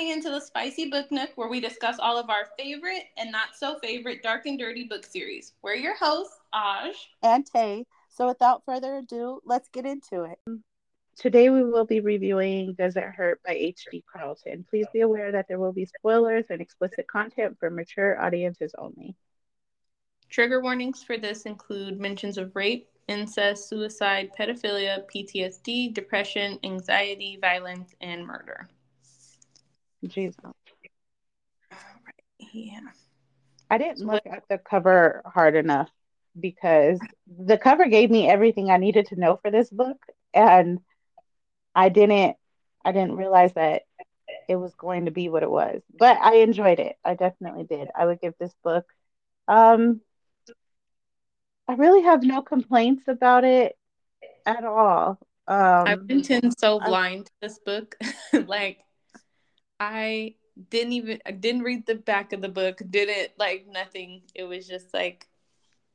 tuning into the Spicy Book Nook, where we discuss all of our favorite and not so favorite dark and dirty book series. We're your hosts, Aj and Tay. So, without further ado, let's get into it. Today, we will be reviewing Does It Hurt by H.D. Carlton. Please be aware that there will be spoilers and explicit content for mature audiences only. Trigger warnings for this include mentions of rape, incest, suicide, pedophilia, PTSD, depression, anxiety, violence, and murder. Jesus. Yeah. I didn't look at the cover hard enough because the cover gave me everything I needed to know for this book and I didn't I didn't realize that it was going to be what it was. But I enjoyed it. I definitely did. I would give this book um I really have no complaints about it at all. Um I've been so blind I, to this book. like I didn't even I didn't read the back of the book, didn't like nothing. It was just like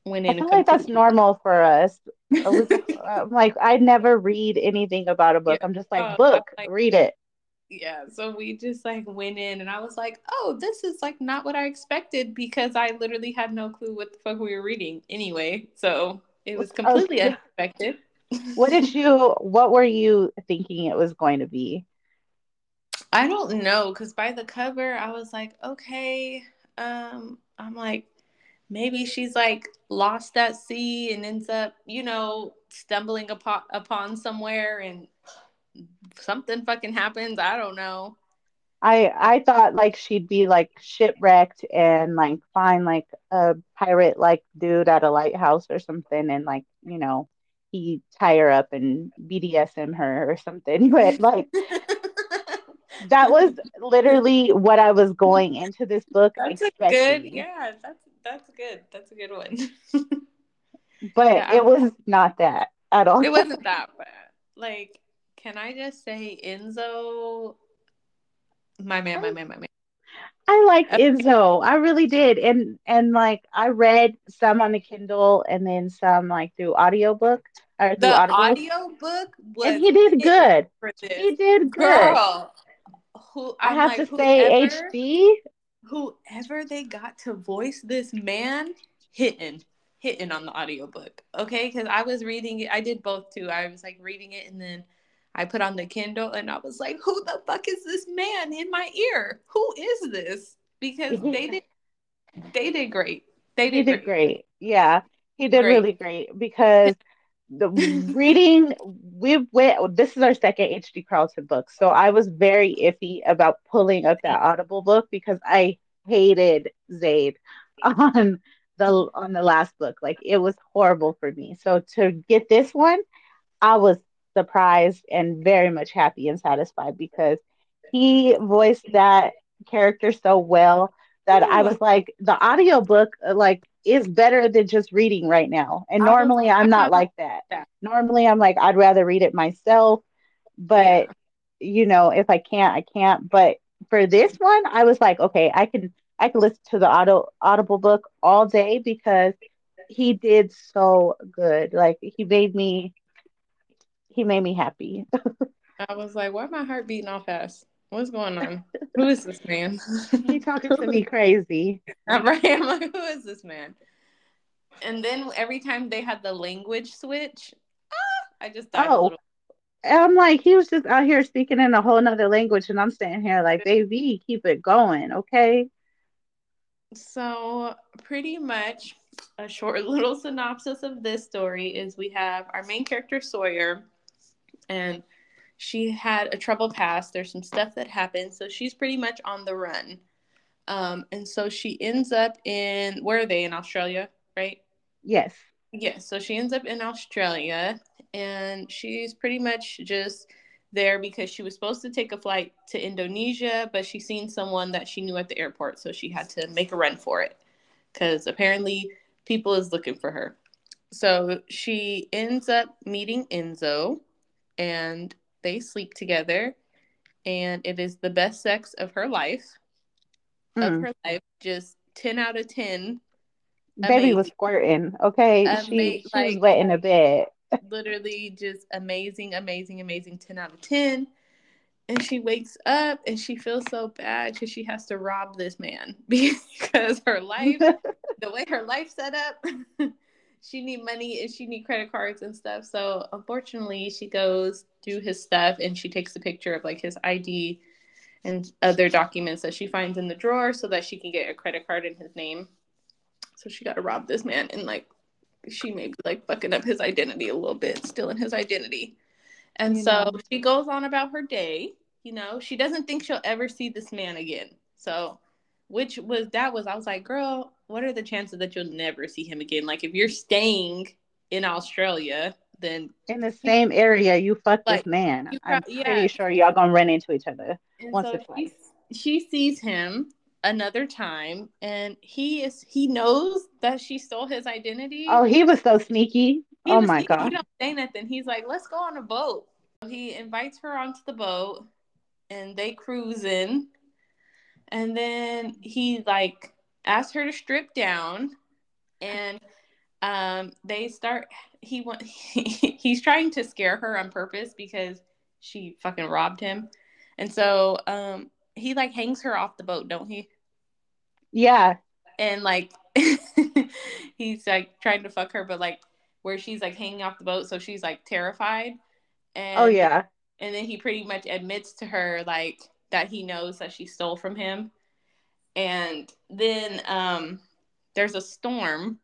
went in. I feel like that's normal for us. Was, uh, like I never read anything about a book. Yeah. I'm just like uh, book, like, read it. Yeah, so we just like went in, and I was like, "Oh, this is like not what I expected," because I literally had no clue what the fuck we were reading anyway. So it was completely okay. unexpected. what did you? What were you thinking it was going to be? I don't know because by the cover, I was like, okay. Um, I'm like, maybe she's like lost at sea and ends up, you know, stumbling upon upon somewhere and something fucking happens. I don't know. I I thought like she'd be like shipwrecked and like find like a pirate like dude at a lighthouse or something and like you know he tie her up and BDSM her or something. But like that was literally what I was going into this book. That's expecting. a good, yeah. That's that's good. That's a good one. but yeah, it was not that at all. It wasn't that bad. Like, can I just say Enzo? My man, my man, my man. I liked Enzo. I really did. And and like I read some on the Kindle and then some like through audiobook or through the audio book and he did good. He did good. Girl, who I'm i have like, to say HD. Whoever they got to voice this man, hitting, hitting on the audiobook. Okay, because I was reading it. I did both too. I was like reading it and then I put on the Kindle and I was like, who the fuck is this man in my ear? Who is this? Because they did they did great. They did, did great. great. Yeah. He did great. really great because the reading we went this is our second hd carlton book. So i was very iffy about pulling up that audible book because i hated Zade on the on the last book. Like it was horrible for me. So to get this one i was surprised and very much happy and satisfied because he voiced that character so well that I was like, the audiobook uh, like is better than just reading right now. And normally I'm not like that. Normally I'm like, I'd rather read it myself. But you know, if I can't, I can't. But for this one, I was like, okay, I can I can listen to the auto audible book all day because he did so good. Like he made me he made me happy. I was like, why my heart beating all fast? What's going on? who is this man? he talking to me crazy. I'm right. I'm like, who is this man? And then every time they had the language switch, ah, I just thought. Oh, little... I'm like, he was just out here speaking in a whole nother language, and I'm standing here like, baby, keep it going, okay? So, pretty much, a short little synopsis of this story is we have our main character Sawyer, and she had a troubled past. There's some stuff that happened, so she's pretty much on the run. Um, and so she ends up in where are they in Australia, right? Yes. Yes. So she ends up in Australia, and she's pretty much just there because she was supposed to take a flight to Indonesia, but she seen someone that she knew at the airport, so she had to make a run for it because apparently people is looking for her. So she ends up meeting Enzo, and they sleep together, and it is the best sex of her life. Mm. Of her life, just ten out of ten. Amazing. Baby was squirting. Okay, Ama- she she like, was wet in a bed. literally, just amazing, amazing, amazing. Ten out of ten. and she wakes up and she feels so bad because she has to rob this man because her life the way her life set up she need money and she need credit cards and stuff so unfortunately she goes through his stuff and she takes a picture of like his id and other documents that she finds in the drawer so that she can get a credit card in his name so she got to rob this man and like she may be like fucking up his identity a little bit stealing his identity and you so know. she goes on about her day. You know, she doesn't think she'll ever see this man again. So, which was that was I was like, girl, what are the chances that you'll never see him again? Like, if you're staying in Australia, then in the same area, you fuck like, this man. I'm yeah. pretty sure y'all gonna run into each other and once so or twice. She sees him another time, and he is he knows that she stole his identity. Oh, he was so sneaky. He oh my god! He don't say nothing. He's like, "Let's go on a boat." He invites her onto the boat, and they cruise in. And then he like asks her to strip down, and um, they start. He want he, he's trying to scare her on purpose because she fucking robbed him, and so um, he like hangs her off the boat, don't he? Yeah. And like he's like trying to fuck her, but like where she's like hanging off the boat, so she's like terrified. And, oh yeah. And then he pretty much admits to her like that he knows that she stole from him. And then um there's a storm.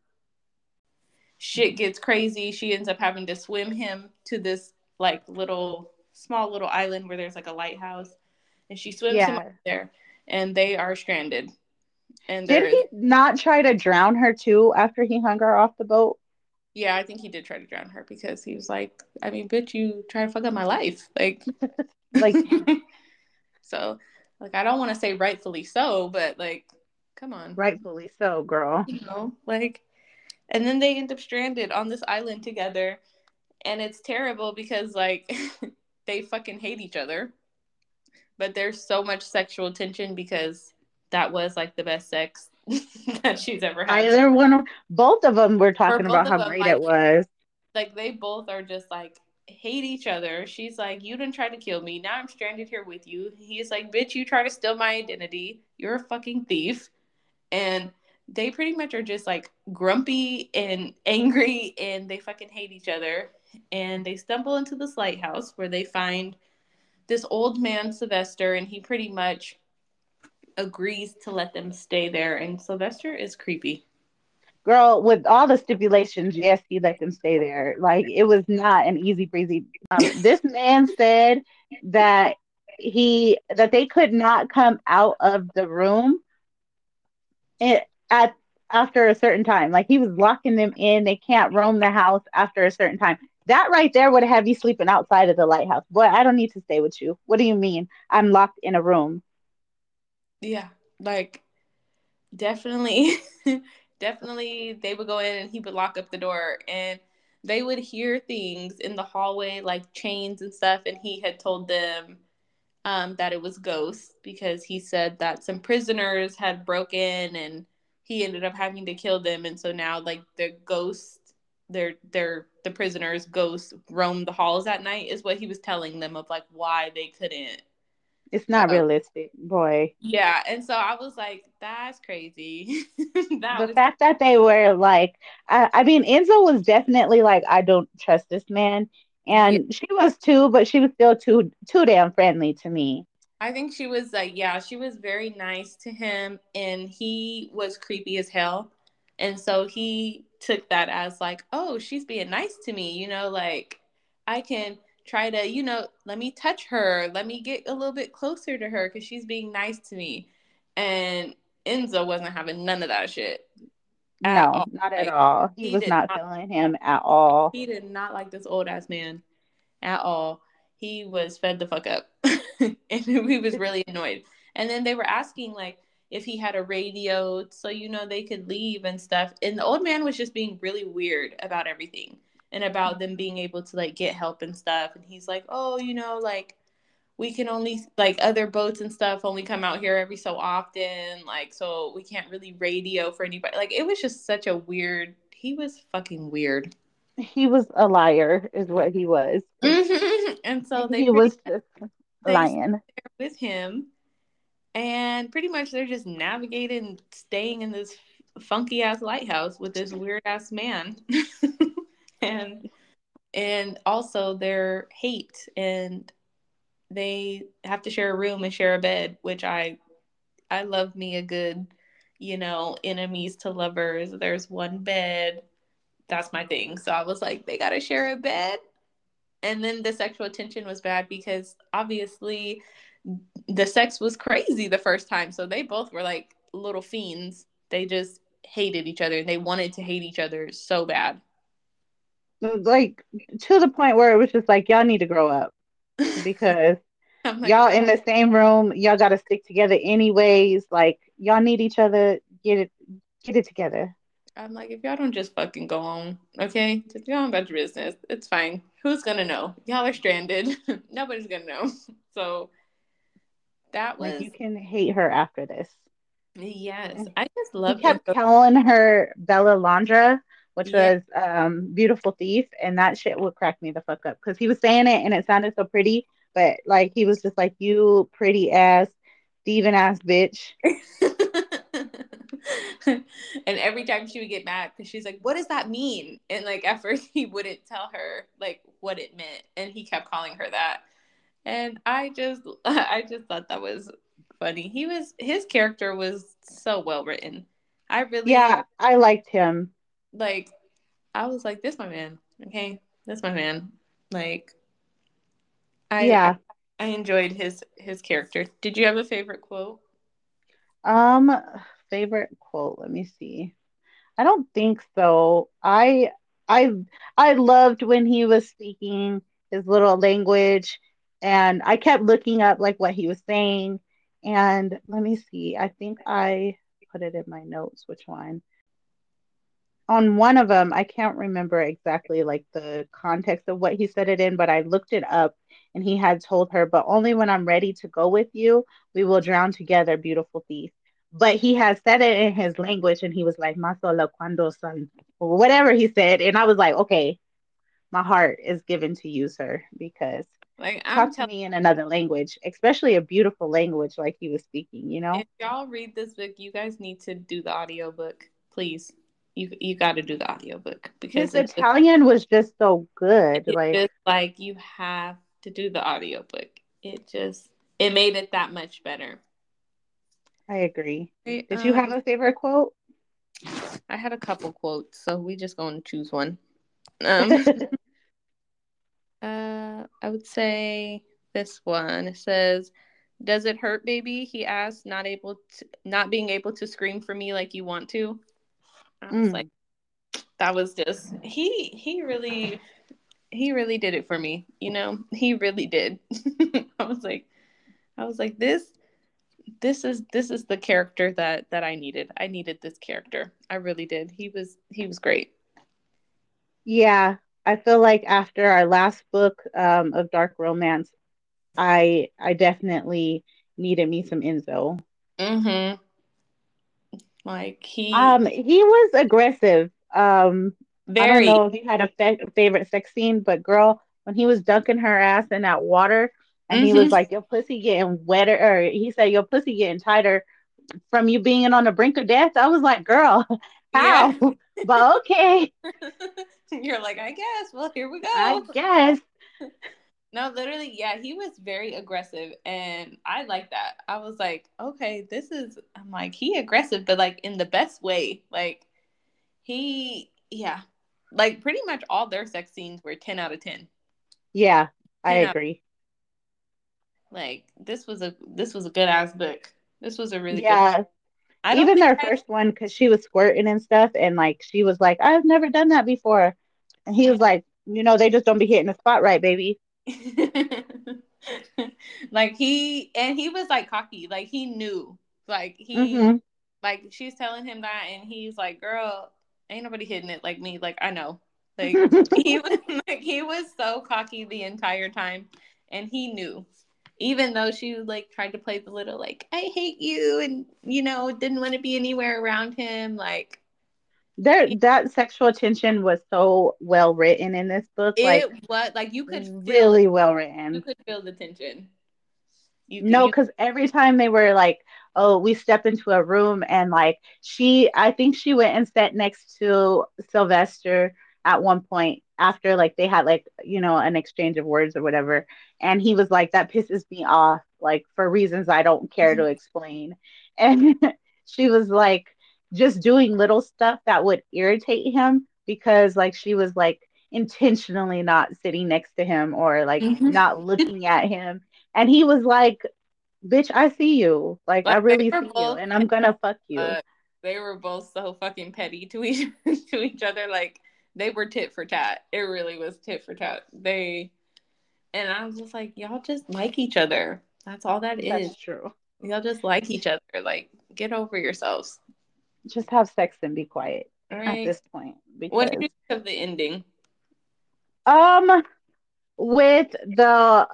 Shit gets crazy. She ends up having to swim him to this like little small little island where there's like a lighthouse. And she swims yeah. him there and they are stranded. And did he not try to drown her too after he hung her off the boat? Yeah, I think he did try to drown her because he was like, I mean, bitch, you try to fuck up my life. Like, like, so, like, I don't want to say rightfully so, but like, come on. Rightfully so, girl. You know, like, and then they end up stranded on this island together. And it's terrible because, like, they fucking hate each other. But there's so much sexual tension because that was like the best sex that she's ever had. Either one, of both of them were talking about how them, great like, it was. Like they both are just like hate each other. She's like, "You didn't try to kill me. Now I'm stranded here with you." He's like, "Bitch, you try to steal my identity. You're a fucking thief." And they pretty much are just like grumpy and angry, and they fucking hate each other. And they stumble into this lighthouse where they find this old man Sylvester, and he pretty much agrees to let them stay there, and Sylvester is creepy. Girl, with all the stipulations, yes, he let them stay there. Like it was not an easy breezy. Um, this man said that he that they could not come out of the room it, at after a certain time. Like he was locking them in. They can't roam the house after a certain time. That right there would have you sleeping outside of the lighthouse. Boy, I don't need to stay with you. What do you mean? I'm locked in a room. Yeah, like definitely, definitely they would go in and he would lock up the door and they would hear things in the hallway like chains and stuff and he had told them um, that it was ghosts because he said that some prisoners had broken and he ended up having to kill them. And so now like the ghosts their their the prisoners ghosts roam the halls at night is what he was telling them of like why they couldn't it's not realistic, boy. Yeah, and so I was like, "That's crazy." that the was- fact that they were like, I, I, mean, Enzo was definitely like, "I don't trust this man," and yeah. she was too, but she was still too too damn friendly to me. I think she was like, yeah, she was very nice to him, and he was creepy as hell, and so he took that as like, "Oh, she's being nice to me," you know, like I can try to, you know, let me touch her, let me get a little bit closer to her because she's being nice to me. And Enzo wasn't having none of that shit. No, all. not at like, all. He, he was not, not feeling him at all. He did not like this old ass man at all. He was fed the fuck up. and he was really annoyed. And then they were asking like if he had a radio so you know they could leave and stuff. And the old man was just being really weird about everything and about them being able to like get help and stuff. And he's like, oh, you know, like we can only like other boats and stuff only come out here every so often, like so we can't really radio for anybody. Like it was just such a weird. He was fucking weird. He was a liar, is what he was. Mm-hmm. And so they he was just lion. with him, and pretty much they're just navigating, staying in this funky ass lighthouse with this weird ass man, and and also their hate and they have to share a room and share a bed, which I I love me a good, you know, enemies to lovers. There's one bed. That's my thing. So I was like, they gotta share a bed. And then the sexual tension was bad because obviously the sex was crazy the first time. So they both were like little fiends. They just hated each other and they wanted to hate each other so bad. Like to the point where it was just like, y'all need to grow up because like, y'all in the same room, y'all got to stick together anyways. Like y'all need each other. Get it, get it together. I'm like, if y'all don't just fucking go on, okay? Just go on about your business. It's fine. Who's gonna know? Y'all are stranded. Nobody's gonna know. So that was. Like you can hate her after this. Yes, I just love. Kept calling her Bella Landra, which yeah. was um, beautiful thief, and that shit would crack me the fuck up because he was saying it and it sounded so pretty, but like he was just like you pretty ass, thieving ass bitch. and every time she would get mad because she's like, "What does that mean?" And like at first he wouldn't tell her like what it meant, and he kept calling her that. And I just, I just thought that was funny. He was his character was so well written. I really, yeah, I liked him like I was like, this my man. Okay. That's my man. Like I Yeah. I, I enjoyed his his character. Did you have a favorite quote? Um favorite quote, let me see. I don't think so. I I I loved when he was speaking his little language and I kept looking up like what he was saying and let me see. I think I put it in my notes which one on one of them, I can't remember exactly like the context of what he said it in, but I looked it up and he had told her, but only when I'm ready to go with you, we will drown together, beautiful thief. But he had said it in his language and he was like, Masola cuando son, or whatever he said. And I was like, okay, my heart is given to you, sir, because like I'm talk to me in another language, especially a beautiful language like he was speaking, you know? If y'all read this book, you guys need to do the audiobook, please you you got to do the audiobook because his Italian just, was just so good. Like just, like you have to do the audiobook. It just it made it that much better. I agree. Did um, you have a favorite quote? I had a couple quotes, so we just going to choose one. Um, uh, I would say this one. It says, "Does it hurt, baby?" He asked, not able to, not being able to scream for me like you want to. I was mm. like, that was just he he really he really did it for me. You know, he really did. I was like, I was like this this is this is the character that that I needed. I needed this character. I really did. He was he was great. Yeah, I feel like after our last book um, of dark romance, I I definitely needed me some Enzo. Mhm. Like he um he was aggressive. Um very. I don't know if you had a fe- favorite sex scene, but girl, when he was dunking her ass in that water and mm-hmm. he was mm-hmm. like, Your pussy getting wetter or he said your pussy getting tighter from you being on the brink of death. I was like, girl, how? Yeah. but okay. You're like, I guess. Well, here we go. I guess. No, literally, yeah, he was very aggressive and I like that. I was like, okay, this is I'm like, he aggressive, but like in the best way. Like he yeah. Like pretty much all their sex scenes were 10 out of 10. Yeah, 10 I agree. Like this was a this was a good ass book. This was a really good yeah. Even their I... first one, because she was squirting and stuff, and like she was like, I've never done that before. And he was like, you know, they just don't be hitting the spot right, baby. like he and he was like cocky, like he knew, like he, mm-hmm. like she's telling him that, and he's like, "Girl, ain't nobody hitting it like me." Like I know, like he was like he was so cocky the entire time, and he knew, even though she like tried to play the little like I hate you, and you know didn't want to be anywhere around him, like there that sexual tension was so well written in this book. It like what like you could really well written. You could feel the tension. You No, because every time they were like, oh, we step into a room and like she, I think she went and sat next to Sylvester at one point after like they had like, you know, an exchange of words or whatever. And he was like, that pisses me off, like for reasons I don't care to explain. And she was like, just doing little stuff that would irritate him because like she was like intentionally not sitting next to him or like Mhm. not looking at him and he was like, "Bitch, I see you. Like, I Like, really see you, and I'm gonna fuck you." uh, they were both so fucking petty to each to each other. Like they were tit for tat. It really was tit for tat. They and I was just like, y'all just like each other. That's all that is. That's true. Y'all just like each other. Like get over yourselves. Just have sex and be quiet All at this point. Because What did you think of the ending? um, with the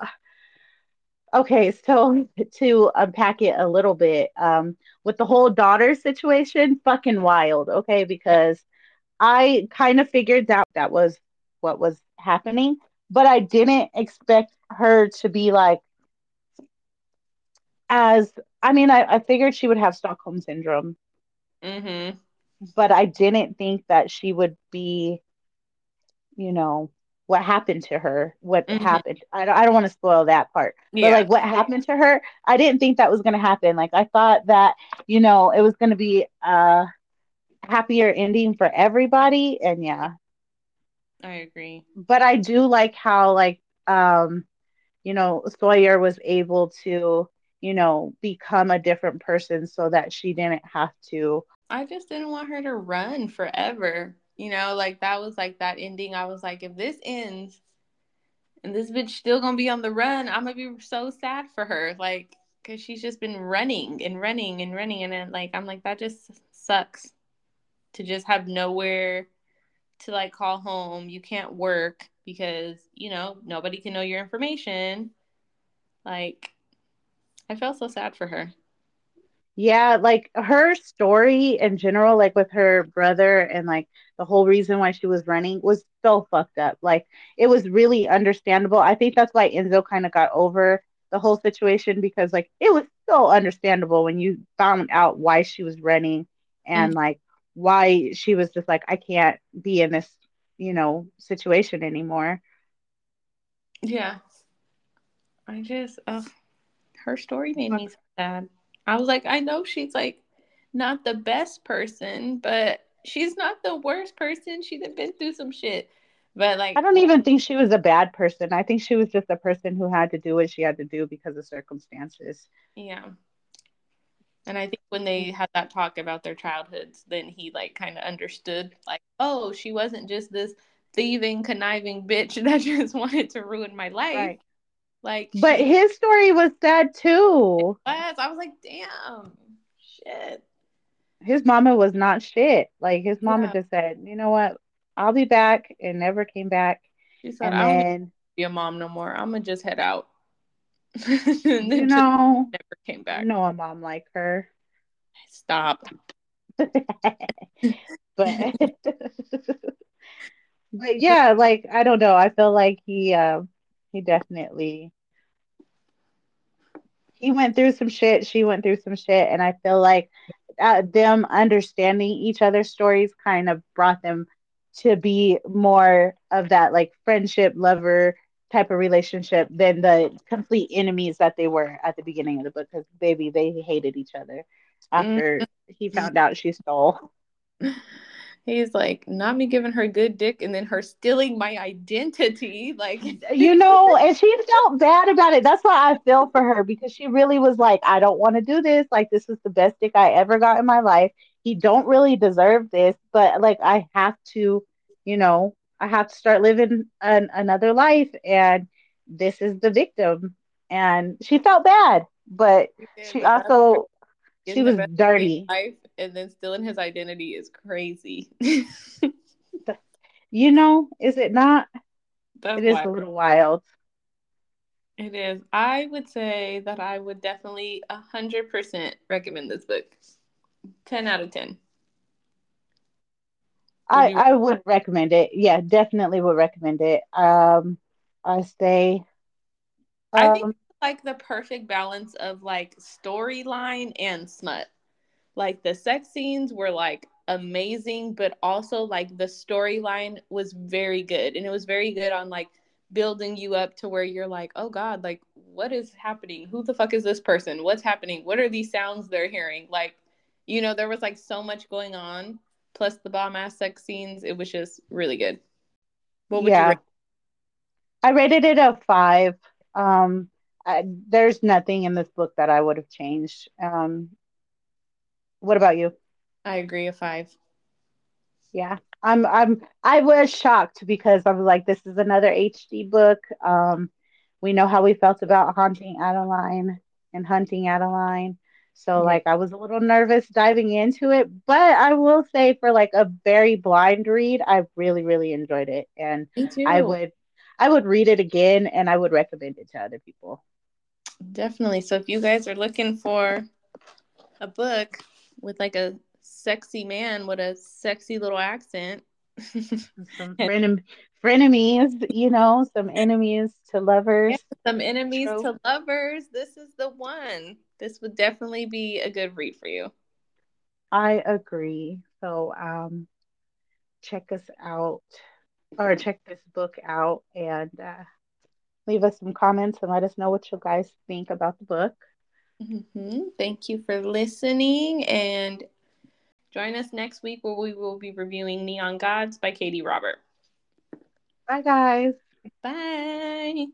okay, so to unpack it a little bit, um, with the whole daughter situation, fucking wild. Okay, because I kind of figured that that was what was happening, but I didn't expect her to be like as I mean, I, I figured she would have Stockholm syndrome, Mm-hmm. but I didn't think that she would be, you know, what happened to her, what Mhm. happened. I don't, I don't want to spoil that part, Yeah. but like what happened to her, I didn't think that was going to happen. Like I thought that, you know, it was going to be a happier ending for everybody. And yeah, I agree. but I do like how like um you know Sawyer was able to you know become a different person so that she didn't have to I just didn't want her to run forever. You know, like that was like that ending. I was like, if this ends and this bitch still gonna be on the run, I'm gonna be so sad for her. Like, cause she's just been running and running and running, and then like I'm like that just sucks to just have nowhere to like call home. You can't work because you know nobody can know your information. Like, I felt so sad for her. yeah like her story in general like with her brother and like the whole reason why she was running was so fucked up. Like it was really understandable. I think that's why Enzo kind of got over the whole situation because like it was so understandable when you found out why she was running and like why she was just like I can't be in this you know situation anymore. Yeah. I just, uh, her story made me sad. I was like, I know she's like not the best person, but she's not the worst person. She's been through some shit. But like, I don't even think she was a bad person I think she was just a person who had to do what she had to do because of circumstances yeah. And I think when they had that talk about their childhoods, then he like kind of understood, like, oh, she wasn't just this thieving, conniving bitch that just wanted to ruin my life. right Like, but she his story was sad too was. I was like, damn, shit. his mama was not shit. Like his mama Yeah. just said, you know what, I'll be back, and never came back. She said, And I don't want to then be a mom no more. I'm gonna just head out. you know, never came back. know a mom like her, Stop. but but yeah, like I don't know. I feel like he uh, he definitely he went through some shit. She went through some shit, and I feel like uh, them understanding each other's stories kind of brought them to be more of that like friendship, lover type of relationship than the complete enemies that they were at the beginning of the book. Because baby, they hated each other after he found out she stole. He's like, not me giving her good dick and then her stealing my identity. Like, you know, and she felt bad about it. That's why I feel for her because she really was like, I don't want to do this. Like, this is the best dick I ever got in my life. He don't really deserve this, but like, I have to, you know, I have to start living an, another life, and this is the victim. And she felt bad, but she also she was dirty. life and then stealing his identity is crazy. You know, is it not? That's It is why a little wild. it is. I would say that I would definitely a hundred percent recommend this book. Ten out of ten. I, I would recommend it. Yeah, definitely would recommend it. Um, I say, I think um, like the perfect balance of like storyline and smut. Like the sex scenes were like amazing, but also like the storyline was very good. And it was very good on like building you up to where you're like, oh God, like what is happening? Who the fuck is this person? What's happening? What are these sounds they're hearing? Like, you know, there was like so much going on. Plus the bomb ass sex scenes. It was just really good. What would yeah. you rate? I rated it a five. Um, I, there's nothing in this book that I would have changed. Um, what about you? I agree, a five. Yeah, I'm. I'm. I was shocked because I was like, this is another HD book. Um, we know how we felt about haunting Adeline and hunting Adeline. So like I was a little nervous diving into it, but I will say for like a very blind read, I really really enjoyed it and I would I would read it again and I would recommend it to other people. Definitely. So if you guys are looking for a book with like a sexy man with a sexy little accent, some fren- frenemies, you know, some enemies to lovers. Yeah, some enemies to lovers. This is the one. This would definitely be a good read for you. I agree. So um check us out or check this book out and uh, leave us some comments and let us know what you guys think about the book. Mm-hmm. Thank you for listening and join us next week where we will be reviewing Neon Gods by Katee Robert. Bye, guys. Bye.